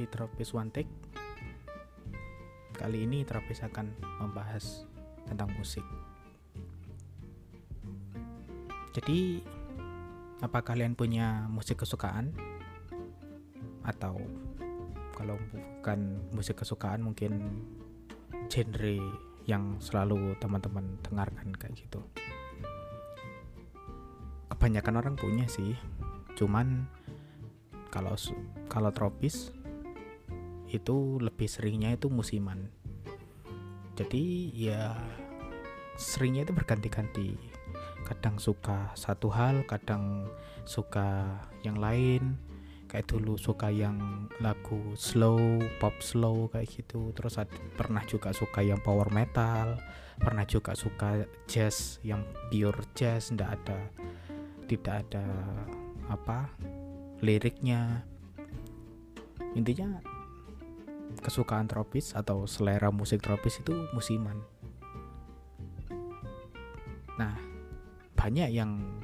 di Tropis One Take. Kali ini Tropis akan membahas tentang musik. Jadi apa kalian punya musik kesukaan? Atau kalau bukan musik kesukaan mungkin genre yang selalu teman-teman dengarkan kayak gitu. Kebanyakan orang punya sih. Cuman kalau kalau tropis itu lebih seringnya itu musiman. Jadi ya seringnya itu berganti-ganti. Kadang suka satu hal kadang suka yang lain. Kayak dulu suka yang lagu slow pop slow kayak gitu. Terus ada, pernah juga suka yang power metal. Pernah juga suka jazz yang pure jazz. Ndak ada tidak ada apa liriknya. Intinya kesukaan tropis atau selera musik tropis itu musiman. Nah banyak yang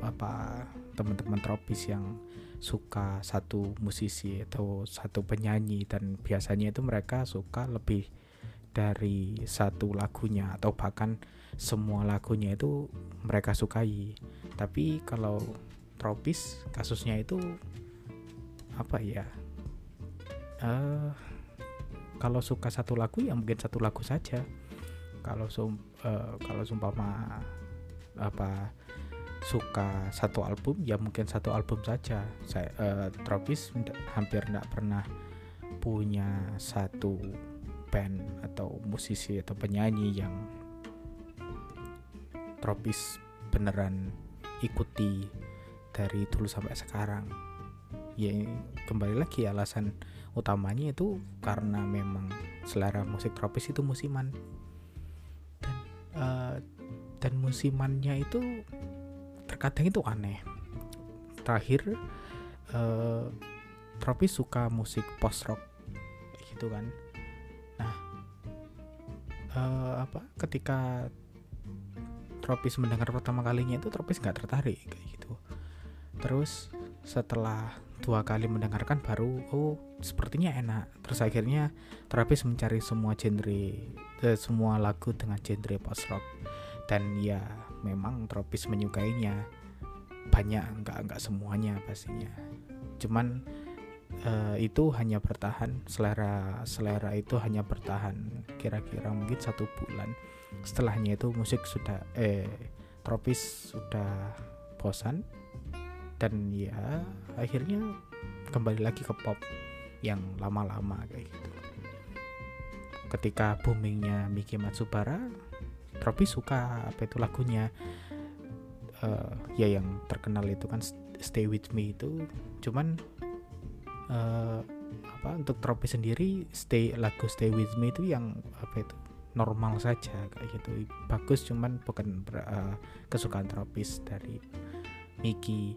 apa teman-teman tropis yang suka satu musisi atau satu penyanyi dan biasanya itu mereka suka lebih dari satu lagunya atau bahkan semua lagunya itu mereka sukai. Tapi kalau tropis kasusnya itu apa ya uh, kalau suka satu lagu ya mungkin satu lagu saja. Kalau sum uh, kalau sumpama apa suka satu album ya mungkin satu album saja. Saya uh, tropis hampir tidak pernah punya satu band atau musisi atau penyanyi yang tropis beneran ikuti dari dulu sampai sekarang ya kembali lagi alasan utamanya itu karena memang selera musik tropis itu musiman. Dan uh, dan musimannya itu terkadang itu aneh. Terakhir uh, tropis suka musik post rock gitu kan. Nah uh, apa ketika Tropis mendengar pertama kalinya itu Tropis nggak tertarik kayak gitu. Terus setelah dua kali mendengarkan baru oh sepertinya enak. Terus akhirnya Tropis mencari semua genre eh, semua lagu dengan genre post rock dan ya memang Tropis menyukainya. Banyak nggak nggak semuanya pastinya. Cuman uh, itu hanya bertahan selera selera itu hanya bertahan kira-kira mungkin satu bulan. Setelahnya itu musik sudah eh tropis sudah bosan dan ya akhirnya kembali lagi ke pop yang lama-lama kayak gitu. Ketika boomingnya Miki Matsubara Tropis suka apa itu lagunya? Uh, ya yang terkenal itu kan Stay With Me itu. Cuman uh, apa untuk Tropis sendiri stay lagu Stay With Me itu yang apa itu normal saja kayak gitu. Bagus cuman bukan uh, kesukaan tropis dari Miki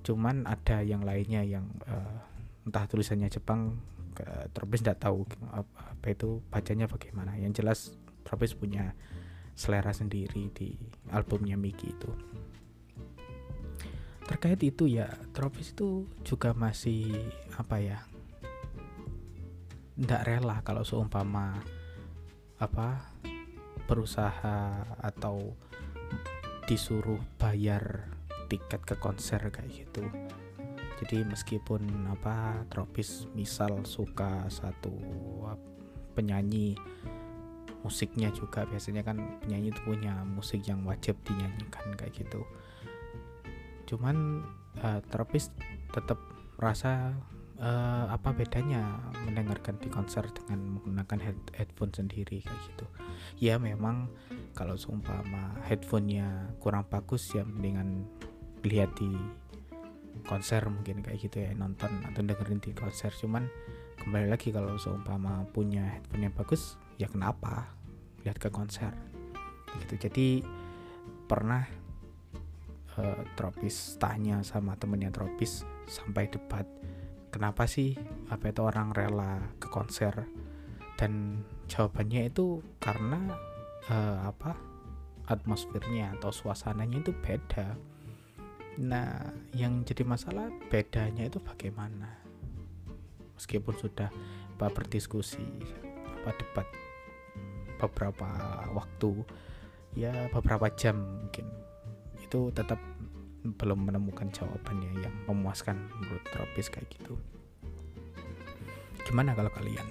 cuman ada yang lainnya yang uh, entah tulisannya Jepang uh, tropis tidak tahu apa, itu bacanya bagaimana. Yang jelas tropis punya selera sendiri di albumnya Miki itu. Terkait itu ya tropis itu juga masih apa ya tidak rela kalau seumpama apa berusaha atau disuruh bayar tiket ke konser kayak gitu. Jadi meskipun apa tropis misal suka satu penyanyi musiknya juga biasanya kan penyanyi itu punya musik yang wajib dinyanyikan kayak gitu. Cuman uh, tropis tetap merasa uh, apa bedanya mendengarkan di konser dengan menggunakan head headphone sendiri kayak gitu. Ya memang kalau seumpama headphonenya kurang bagus ya mendingan lihat di konser mungkin kayak gitu ya nonton atau dengerin di konser. Cuman kembali lagi kalau seumpama punya headphone yang bagus ya kenapa lihat ke konser? Gitu. Jadi pernah uh, Tropis tanya sama temennya Tropis sampai debat kenapa sih apa itu orang rela ke konser? Dan jawabannya itu karena uh, apa atmosfernya atau suasananya itu beda nah yang jadi masalah bedanya itu bagaimana? Meskipun sudah apa berdiskusi apa debat beberapa waktu ya beberapa jam mungkin itu tetap belum menemukan jawabannya yang memuaskan menurut tropis kayak gitu. Gimana kalau kalian?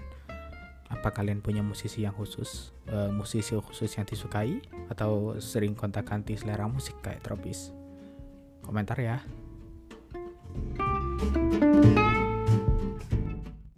Apa kalian punya musisi yang khusus uh, musisi khusus yang disukai atau sering kontak ganti selera musik kayak tropis komentar ya. thank you